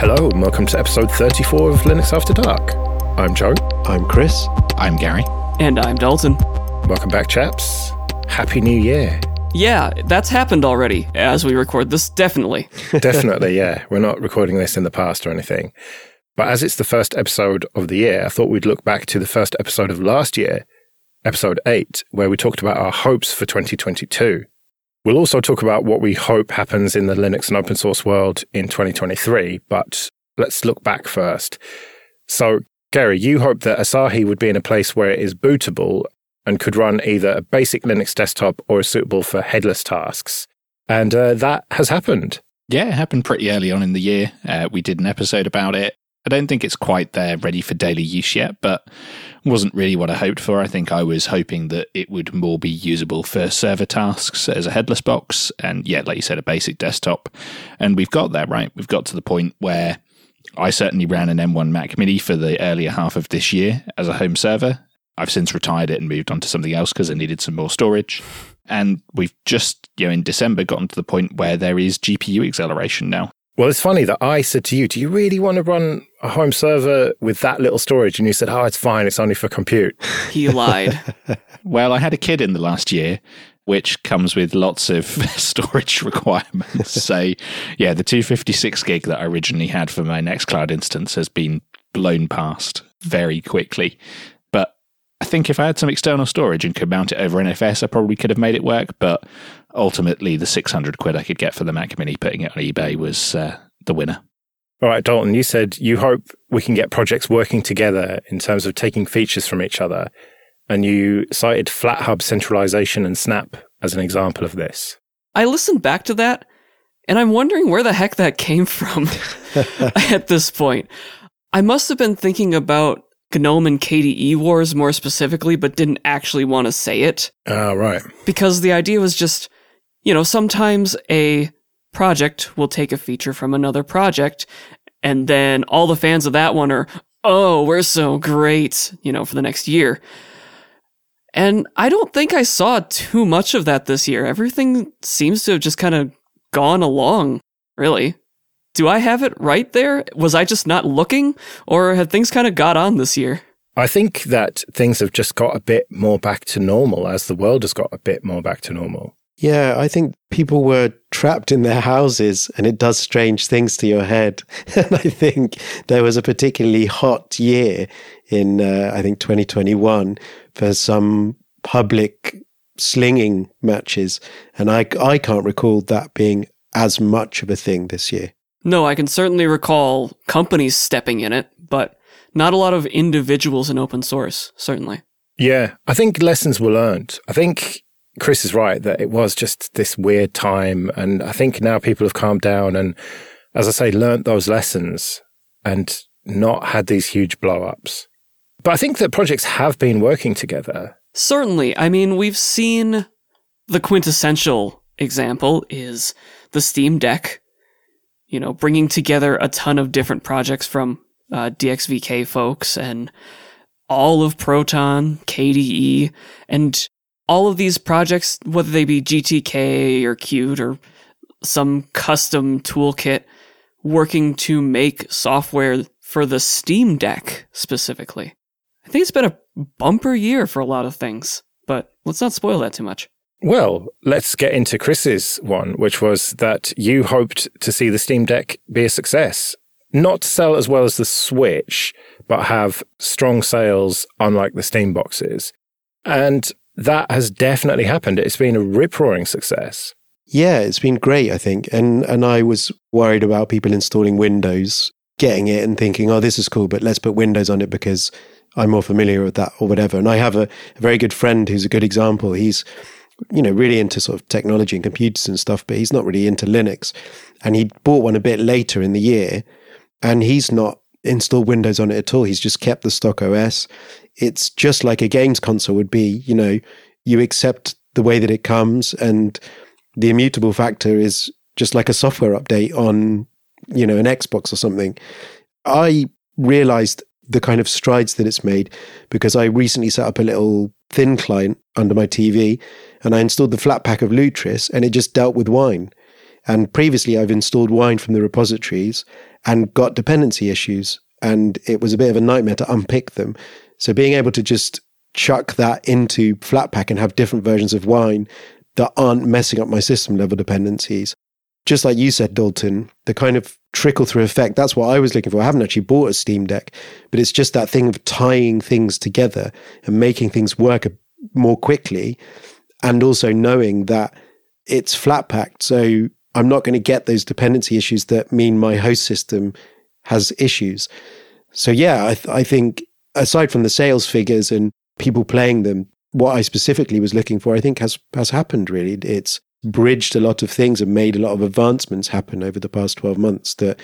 Hello, and welcome to episode 34 of Linux After Dark. I'm Joe. I'm Chris. I'm Gary. And I'm Dalton. Welcome back, chaps. Happy New Year. Yeah, that's happened already as we record this, definitely. Definitely, yeah. We're not recording this in the past or anything. But as it's the first episode of the year, I thought we'd look back to the first episode of last year, episode 8, where we talked about our hopes for 2022. We'll also talk about what we hope happens in the Linux and open source world in 2023, but let's look back first. So, Gary, you hope that Asahi would be in a place where it is bootable and could run either a basic Linux desktop or is suitable for headless tasks. And uh, that has happened. Yeah, it happened pretty early on in the year. Uh, we did an episode about it. I don't think it's quite there ready for daily use yet, but wasn't really what I hoped for. I think I was hoping that it would more be usable for server tasks as a headless box, and yeah, like you said, a basic desktop. And we've got there, right? We've got to the point where I certainly ran an M1 Mac Mini for the earlier half of this year as a home server. I've since retired it and moved on to something else because I needed some more storage. And we've just, you know, in December gotten to the point where there is GPU acceleration now. Well, it's funny that I said to you, Do you really want to run a home server with that little storage? And you said, Oh, it's fine. It's only for compute. He lied. well, I had a kid in the last year, which comes with lots of storage requirements. so, yeah, the 256 gig that I originally had for my Nextcloud instance has been blown past very quickly. But I think if I had some external storage and could mount it over NFS, I probably could have made it work. But ultimately the 600 quid I could get for the Mac Mini putting it on eBay was uh, the winner. All right, Dalton, you said you hope we can get projects working together in terms of taking features from each other. And you cited FlatHub centralization and Snap as an example of this. I listened back to that and I'm wondering where the heck that came from at this point. I must have been thinking about GNOME and KDE wars more specifically, but didn't actually want to say it. Ah, uh, right. Because the idea was just you know, sometimes a project will take a feature from another project, and then all the fans of that one are, oh, we're so great, you know, for the next year. And I don't think I saw too much of that this year. Everything seems to have just kind of gone along, really. Do I have it right there? Was I just not looking? Or have things kind of got on this year? I think that things have just got a bit more back to normal as the world has got a bit more back to normal. Yeah, I think people were trapped in their houses and it does strange things to your head. And I think there was a particularly hot year in, uh, I think, 2021 for some public slinging matches. And I, I can't recall that being as much of a thing this year. No, I can certainly recall companies stepping in it, but not a lot of individuals in open source, certainly. Yeah, I think lessons were learned. I think Chris is right that it was just this weird time. And I think now people have calmed down and, as I say, learnt those lessons and not had these huge blow ups. But I think that projects have been working together. Certainly. I mean, we've seen the quintessential example is the Steam Deck, you know, bringing together a ton of different projects from uh, DXVK folks and all of Proton, KDE, and all of these projects, whether they be GTK or Qt or some custom toolkit, working to make software for the Steam Deck specifically. I think it's been a bumper year for a lot of things, but let's not spoil that too much. Well, let's get into Chris's one, which was that you hoped to see the Steam Deck be a success. Not sell as well as the Switch, but have strong sales, unlike the Steam boxes. And that has definitely happened. It's been a rip roaring success. Yeah, it's been great, I think. And and I was worried about people installing Windows, getting it and thinking, oh, this is cool, but let's put Windows on it because I'm more familiar with that or whatever. And I have a, a very good friend who's a good example. He's, you know, really into sort of technology and computers and stuff, but he's not really into Linux. And he bought one a bit later in the year and he's not installed Windows on it at all. He's just kept the stock OS it's just like a games console would be. You know, you accept the way that it comes, and the immutable factor is just like a software update on, you know, an Xbox or something. I realized the kind of strides that it's made because I recently set up a little thin client under my TV and I installed the Flatpak of Lutris and it just dealt with wine. And previously I've installed wine from the repositories and got dependency issues. And it was a bit of a nightmare to unpick them. So being able to just chuck that into Flatpak and have different versions of wine that aren't messing up my system level dependencies. Just like you said, Dalton, the kind of trickle through effect, that's what I was looking for. I haven't actually bought a Steam Deck, but it's just that thing of tying things together and making things work more quickly. And also knowing that it's flat packed. So I'm not going to get those dependency issues that mean my host system has issues. So, yeah, I, th- I think aside from the sales figures and people playing them, what I specifically was looking for, I think has has happened. Really, it's bridged a lot of things and made a lot of advancements happen over the past twelve months that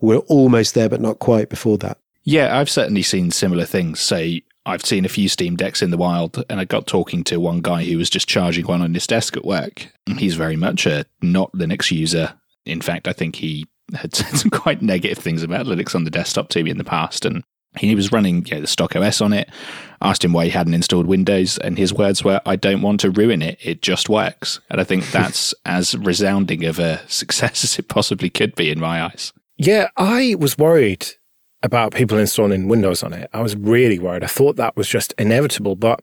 were almost there but not quite before that. Yeah, I've certainly seen similar things. Say, I've seen a few Steam Decks in the wild, and I got talking to one guy who was just charging one on his desk at work. He's very much a not Linux user. In fact, I think he had said some quite negative things about Linux on the desktop to me in the past, and he was running you know, the stock OS on it. Asked him why he hadn't installed Windows, and his words were, "I don't want to ruin it. It just works." And I think that's as resounding of a success as it possibly could be in my eyes. Yeah, I was worried about people installing Windows on it. I was really worried. I thought that was just inevitable, but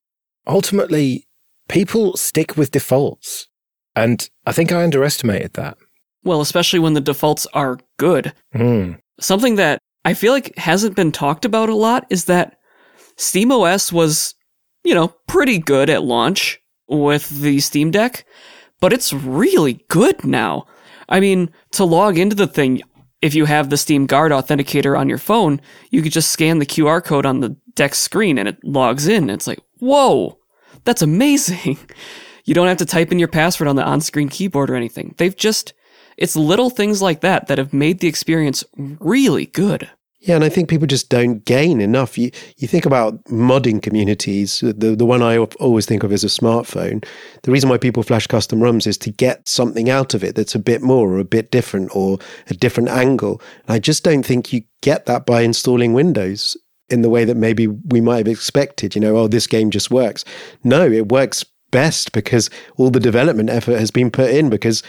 ultimately, people stick with defaults. And I think I underestimated that. Well, especially when the defaults are good. Mm. Something that I feel like hasn't been talked about a lot is that SteamOS was, you know, pretty good at launch with the Steam Deck, but it's really good now. I mean, to log into the thing, if you have the Steam Guard authenticator on your phone, you could just scan the QR code on the deck screen and it logs in. It's like, whoa, that's amazing. You don't have to type in your password on the on screen keyboard or anything. They've just it's little things like that that have made the experience really good. Yeah, and I think people just don't gain enough. You you think about modding communities. The the one I always think of is a smartphone. The reason why people flash custom ROMs is to get something out of it that's a bit more or a bit different or a different angle. And I just don't think you get that by installing Windows in the way that maybe we might have expected. You know, oh, this game just works. No, it works best because all the development effort has been put in because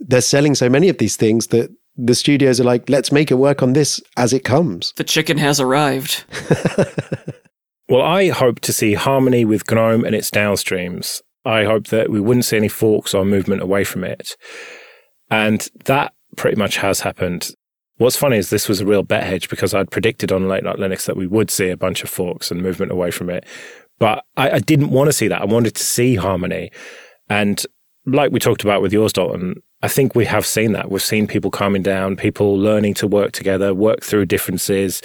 they're selling so many of these things that the studios are like, let's make it work on this as it comes. The chicken has arrived. well, I hope to see harmony with GNOME and its downstreams. I hope that we wouldn't see any forks or movement away from it. And that pretty much has happened. What's funny is this was a real bet hedge because I'd predicted on Late Night Linux that we would see a bunch of forks and movement away from it. But I, I didn't want to see that. I wanted to see harmony. And like we talked about with yours, Dalton, I think we have seen that. We've seen people calming down, people learning to work together, work through differences,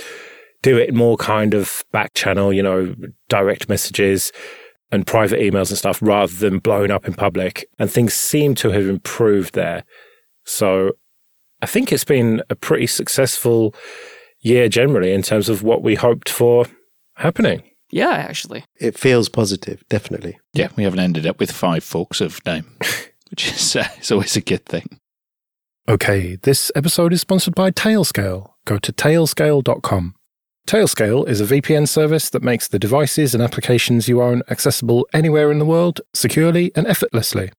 do it more kind of back channel, you know, direct messages and private emails and stuff rather than blowing up in public. And things seem to have improved there. So I think it's been a pretty successful year generally in terms of what we hoped for happening. Yeah, actually. It feels positive, definitely. Yeah, we haven't ended up with five forks of GNOME. which is, uh, is always a good thing. Okay, this episode is sponsored by Tailscale. Go to tailscale.com. Tailscale is a VPN service that makes the devices and applications you own accessible anywhere in the world, securely and effortlessly.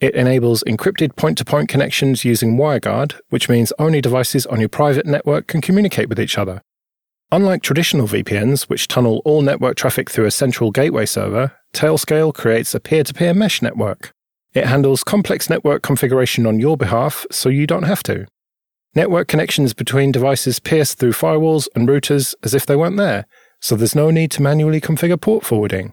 It enables encrypted point to point connections using WireGuard, which means only devices on your private network can communicate with each other. Unlike traditional VPNs, which tunnel all network traffic through a central gateway server, Tailscale creates a peer to peer mesh network. It handles complex network configuration on your behalf so you don't have to. Network connections between devices pierce through firewalls and routers as if they weren't there, so there's no need to manually configure port forwarding.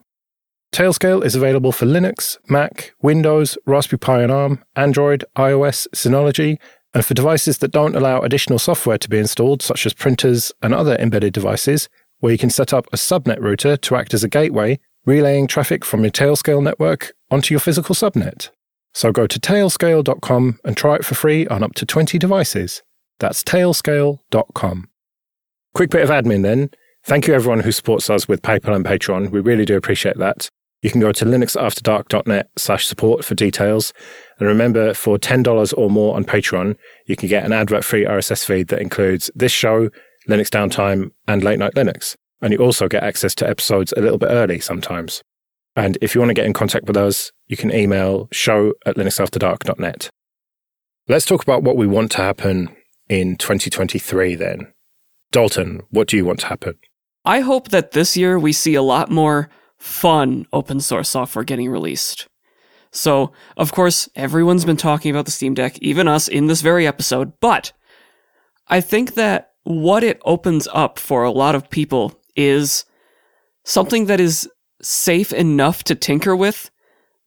Tailscale is available for Linux, Mac, Windows, Raspberry Pi and ARM, Android, iOS, Synology, and for devices that don't allow additional software to be installed, such as printers and other embedded devices, where you can set up a subnet router to act as a gateway relaying traffic from your Tailscale network onto your physical subnet. So go to tailscale.com and try it for free on up to 20 devices. That's tailscale.com. Quick bit of admin then. Thank you everyone who supports us with PayPal and Patreon. We really do appreciate that. You can go to linuxafterdark.net slash support for details. And remember, for $10 or more on Patreon, you can get an advert-free RSS feed that includes this show, Linux Downtime, and Late Night Linux. And you also get access to episodes a little bit early sometimes. And if you want to get in contact with us, you can email show at linuxafterdark.net. Let's talk about what we want to happen in 2023 then? Dalton, what do you want to happen? I hope that this year we see a lot more fun open source software getting released. So, of course, everyone's been talking about the Steam Deck, even us in this very episode, but I think that what it opens up for a lot of people is something that is safe enough to tinker with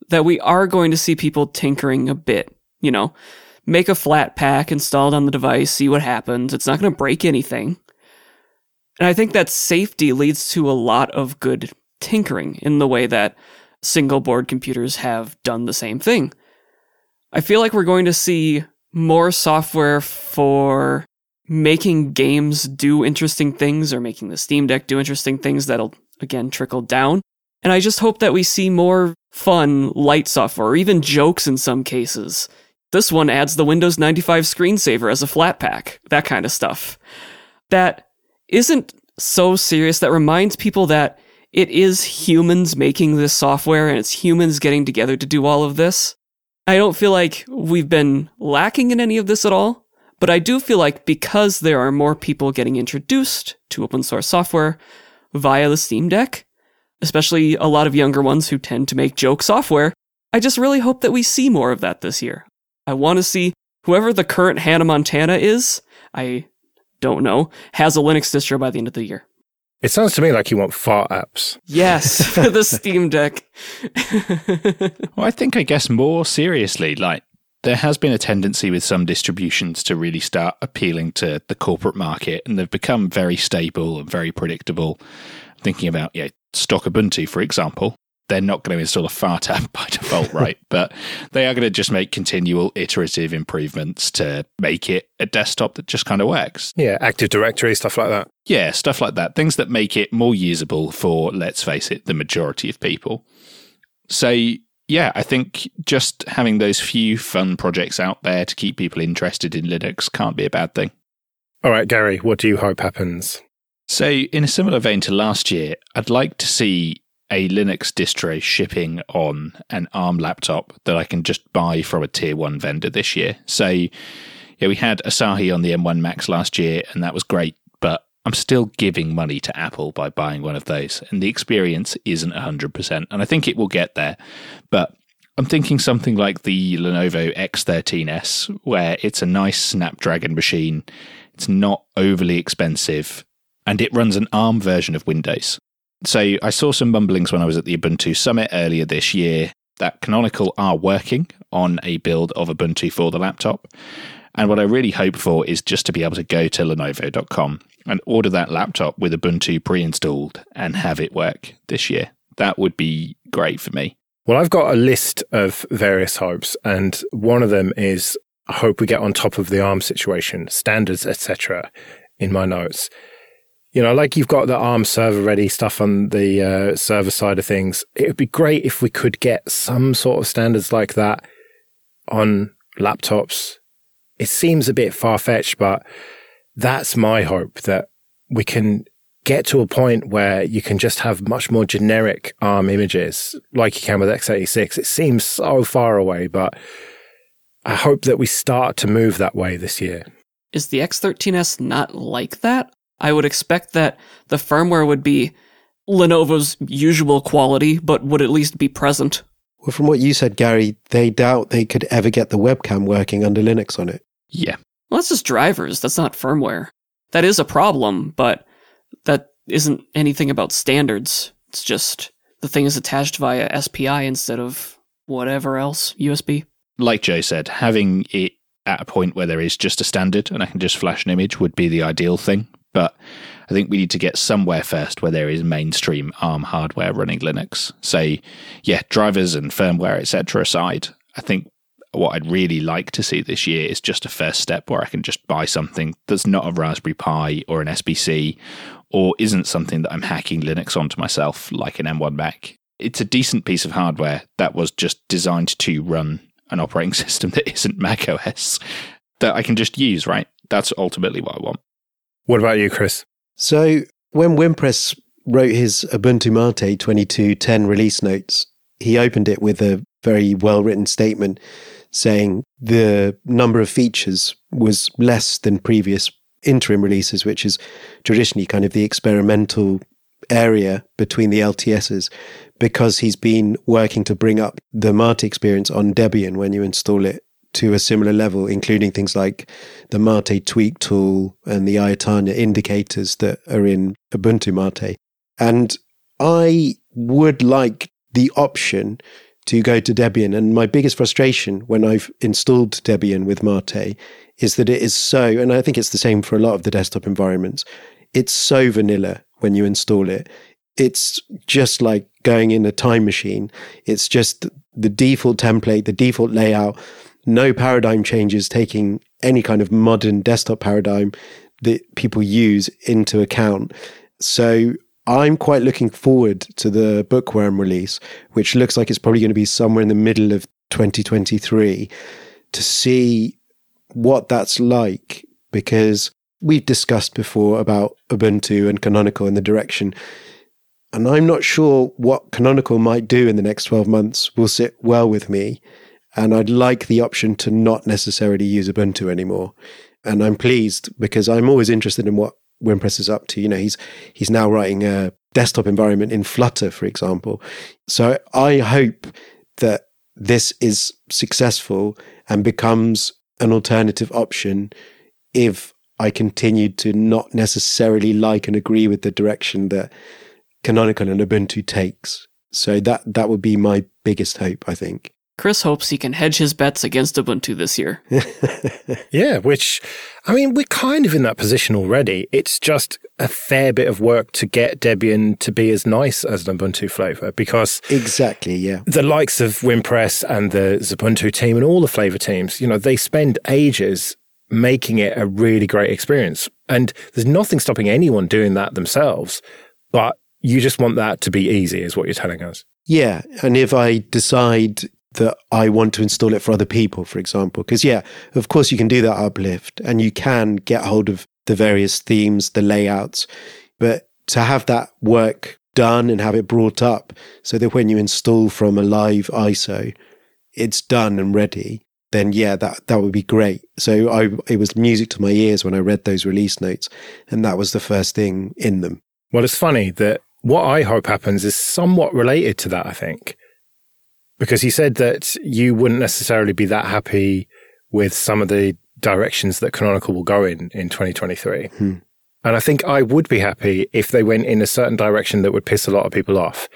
that we are going to see people tinkering a bit. You know, make a Flatpak, install it on the device, see what happens. It's not going to break anything. And I think that safety leads to a lot of good tinkering in the way that single board computers have done the same thing. I feel like we're going to see more software for making games do interesting things or making the Steam Deck do interesting things that'll again trickle down. And I just hope that we see more fun light software or even jokes in some cases. This one adds the Windows 95 screensaver as a Flatpak, that kind of stuff. That isn't so serious, that reminds people that it is humans making this software and it's humans getting together to do all of this. I don't feel like we've been lacking in any of this at all, but I do feel like because there are more people getting introduced to open source software via the Steam Deck, especially a lot of younger ones who tend to make joke software, I just really hope that we see more of that this year. I want to see whoever the current Hannah Montana is, I don't know, has a Linux distro by the end of the year. It sounds to me like you want fart apps. Yes, for the Steam Deck. well, I think, I guess, more seriously, like, there has been a tendency with some distributions to really start appealing to the corporate market, and they've become very stable and very predictable. Thinking about, yeah, stock Ubuntu, for example, they're not going to install a fart app by default, right? but they are going to just make continual iterative improvements to make it a desktop that just kind of works. Yeah, Active Directory, stuff like that. Yeah, stuff like that. Things that make it more usable for, let's face it, the majority of people. So, yeah, I think just having those few fun projects out there to keep people interested in Linux can't be a bad thing. All right, Gary, what do you hope happens? So, in a similar vein to last year, I'd like to see a Linux distro shipping on an ARM laptop that I can just buy from a tier one vendor this year. So, yeah, we had Asahi on the M1 Max last year, and that was great, but I'm still giving money to Apple by buying one of those, and the experience isn't 100%. And I think it will get there, but I'm thinking something like the Lenovo X13S, where it's a nice Snapdragon machine, it's not overly expensive, and it runs an ARM version of Windows. So I saw some mumblings when I was at the Ubuntu Summit earlier this year that Canonical are working on a build of Ubuntu for the laptop. And what I really hope for is just to be able to go to Lenovo.com and order that laptop with Ubuntu pre installed and have it work this year. That would be great for me. Well, I've got a list of various hopes, and one of them is I hope we get on top of the ARM situation, standards, etc. in my notes you know, like you've got the ARM server ready stuff on the uh, server side of things. It would be great if we could get some sort of standards like that on laptops. It seems a bit far fetched, but that's my hope that we can get to a point where you can just have much more generic ARM images like you can with x86. It seems so far away, but I hope that we start to move that way this year. Is the X13S not like that? I would expect that the firmware would be Lenovo's usual quality, but would at least be present. Well, from what you said, Gary, they doubt they could ever get the webcam working under Linux on it. Yeah. Well, that's just drivers. That's not firmware. That is a problem, but that isn't anything about standards. It's just the thing is attached via SPI instead of whatever else, USB. Like Joe said, having it at a point where there is just a standard and I can just flash an image would be the ideal thing. But I think we need to get somewhere first where there is mainstream ARM hardware running Linux. So, yeah, drivers and firmware, etc. aside, I think what I'd really like to see this year is just a first step where I can just buy something that's not a Raspberry Pi or an SBC or isn't something that I'm hacking Linux onto myself like an M1 Mac. It's a decent piece of hardware that was just designed to run an operating system that isn't Mac OS that I can just use, right? That's ultimately what I want. What about you, Chris? So when Wimpress wrote his Ubuntu Mate 2210 release notes, he opened it with a very well written statement saying the number of features was less than previous interim releases, which is traditionally kind of the experimental area between the LTSs, because he's been working to bring up the Mate experience on Debian when you install it to a similar level, including things like the Mate tweak tool and the Ayatana indicators that are in Ubuntu Mate. And I would like the option to go to Debian. And my biggest frustration when I've installed Debian with Mate is that it is so, and I think it's the same for a lot of the desktop environments, it's so vanilla when you install it. It's just like going in a time machine. It's just the default template, the default layout, no paradigm changes taking any kind of modern desktop paradigm that people use into account. So I'm quite looking forward to the Bookworm release, which looks like it's probably going to be somewhere in the middle of 2023 to see what that's like because we've discussed before about Ubuntu and Canonical and the direction. And I'm not sure what Canonical might do in the next 12 months will sit well with me. And I'd like the option to not necessarily use Ubuntu anymore. And I'm pleased because I'm always interested in what Wimpress is up to. You know, he's he's now writing a desktop environment in Flutter, for example. So I hope that this is successful and becomes an alternative option if I continued to not necessarily like and agree with the direction that Canonical and Ubuntu takes. So that that would be my biggest hope, I think. Chris hopes he can hedge his bets against Ubuntu this year. yeah, which, I mean, we're kind of in that position already. It's just a fair bit of work to get Debian to be as nice as an Ubuntu flavor because. Exactly, yeah. The likes of Wimpress and the Ubuntu team and all the flavor teams, you know, they spend ages making it a really great experience. And there's nothing stopping anyone doing that themselves. But you just want that to be easy, is what you're telling us. Yeah. And if I decide that I want to install it for other people, for example. Because, yeah, of course, you can do that uplift and you can get hold of the various themes, the layouts. But to have that work done and have it brought up so that when you install from a live ISO, it's done and ready, then yeah, that, that would be great. So I, it was music to my ears when I read those release notes. And that was the first thing in them. Well, it's funny that what I hope happens is somewhat related to that, I think because he said that you wouldn't necessarily be that happy with some of the directions that Canonical will go in in 2023. Hmm. And I think I would be happy if they went in a certain direction that would piss a lot of people off.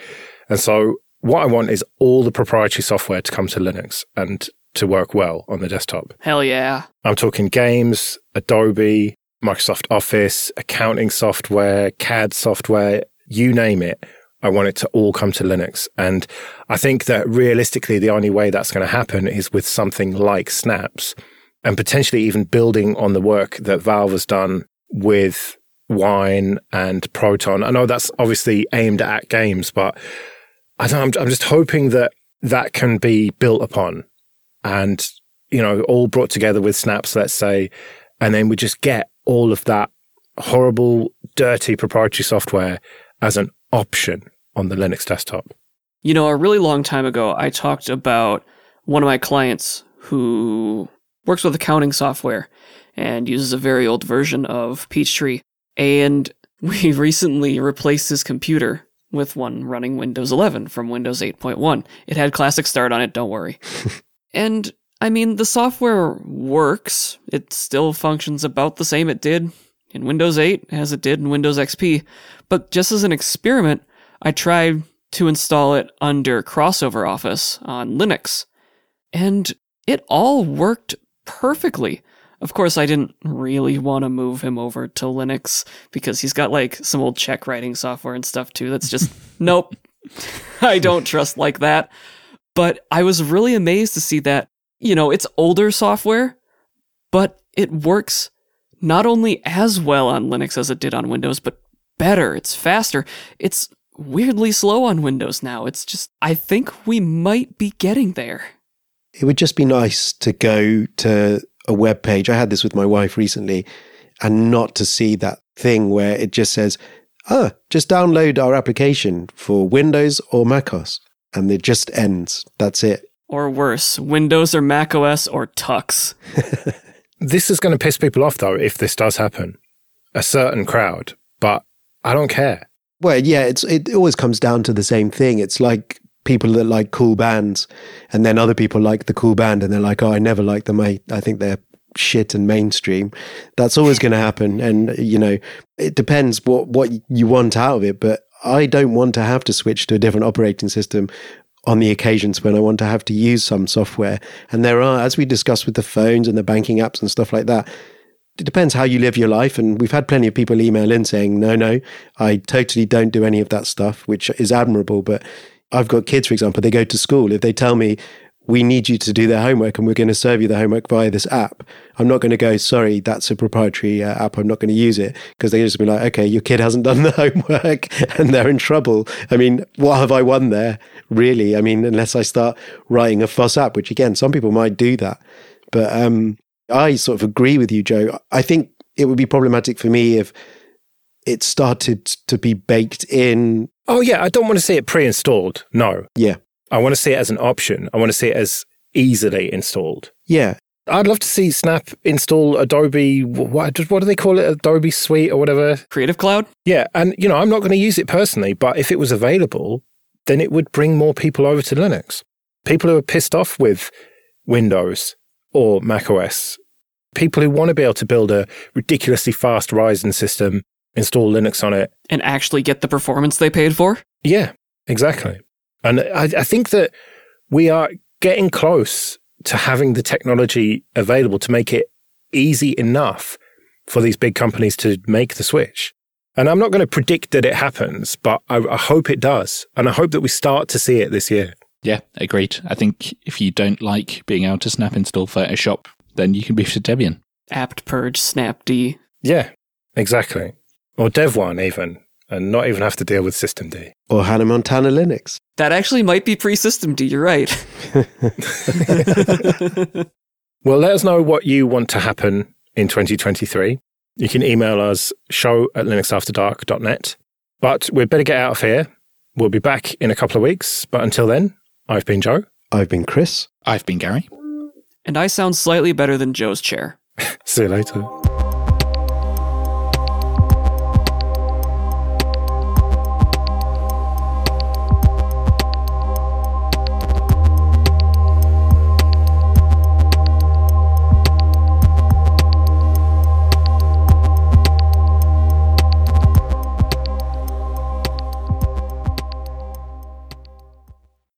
And so what I want is all the proprietary software to come to Linux and to work well on the desktop. Hell yeah. I'm talking games, Adobe, Microsoft Office, accounting software, CAD software, you name it. I want it to all come to Linux. And I think that realistically, the only way that's going to happen is with something like Snaps and potentially even building on the work that Valve has done with Wine and Proton. I know that's obviously aimed at games, but I I'm just hoping that that can be built upon and, you know, all brought together with Snaps, let's say, and then we just get all of that horrible, dirty proprietary software as an option on the Linux desktop? You know, a really long time ago, I talked about one of my clients who works with accounting software and uses a very old version of Peachtree. And we recently replaced his computer with one running Windows 11 from Windows 8.1. It had Classic Start on it, don't worry. and I mean, the software works. It still functions about the same it did in Windows 8 as it did in Windows XP. But just as an experiment, I tried to install it under Crossover Office on Linux, and it all worked perfectly. Of course, I didn't really want to move him over to Linux because he's got like some old check writing software and stuff too. That's just, nope, I don't trust like that. But I was really amazed to see that, you know, it's older software, but it works not only as well on Linux as it did on Windows, but better. It's faster. It's weirdly slow on Windows now. It's just, I think we might be getting there. It would just be nice to go to a web page. I had this with my wife recently and not to see that thing where it just says, ah, just download our application for Windows or macOS. And it just ends. That's it. Or worse, Windows or macOS or Tux. This is going to piss people off, though, if this does happen. A certain crowd, but I don't care. Well, yeah, it's it always comes down to the same thing. It's like people that like cool bands, and then other people like the cool band, and they're like, "Oh, I never liked them. I I think they're shit and mainstream." That's always going to happen, and you know, it depends what what you want out of it. But I don't want to have to switch to a different operating system on the occasions when I want to have to use some software. And there are, as we discussed with the phones and the banking apps and stuff like that, it depends how you live your life. And we've had plenty of people email in saying, no, no, I totally don't do any of that stuff, which is admirable. But I've got kids, for example, they go to school. If they tell me, we need you to do their homework and we're going to serve you the homework via this app. I'm not going to go, sorry, that's a proprietary uh, app. I'm not going to use it because they just be like, okay, your kid hasn't done the homework and they're in trouble. I mean, what have I won there, really? I mean, unless I start writing a FOSS app, which again, some people might do that. But um, I sort of agree with you, Joe. I think it would be problematic for me if it started to be baked in. Oh, yeah, I don't want to see it pre installed. No. Yeah. I want to see it as an option. I want to see it as easily installed. Yeah. I'd love to see Snap install Adobe, what, what do they call it? Adobe Suite or whatever? Creative Cloud? Yeah. And, you know, I'm not going to use it personally, but if it was available, then it would bring more people over to Linux. People who are pissed off with Windows or Mac OS, people who want to be able to build a ridiculously fast Ryzen system, install Linux on it. And actually get the performance they paid for? Yeah, exactly. And I, I think that we are getting close to having the technology available to make it easy enough for these big companies to make the switch. And I'm not going to predict that it happens, but I, I, hope it does. And I hope that we start to see it this year. Yeah, agreed. I think if you don't like being able to snap install Photoshop, then you can move to Debian. apt purge snapd. Yeah, exactly. Or Devuan even, and not even have to deal with systemd. Or Hannah Montana Linux. That actually might be pre systemd, you're right. well, let us know what you want to happen in 2023. You can email us show at linuxafterdark.net. But we'd better get out of here. We'll be back in a couple of weeks. But until then, I've been Joe. I've been Chris. I've been Gary. And I sound slightly better than Joe's chair. See you later.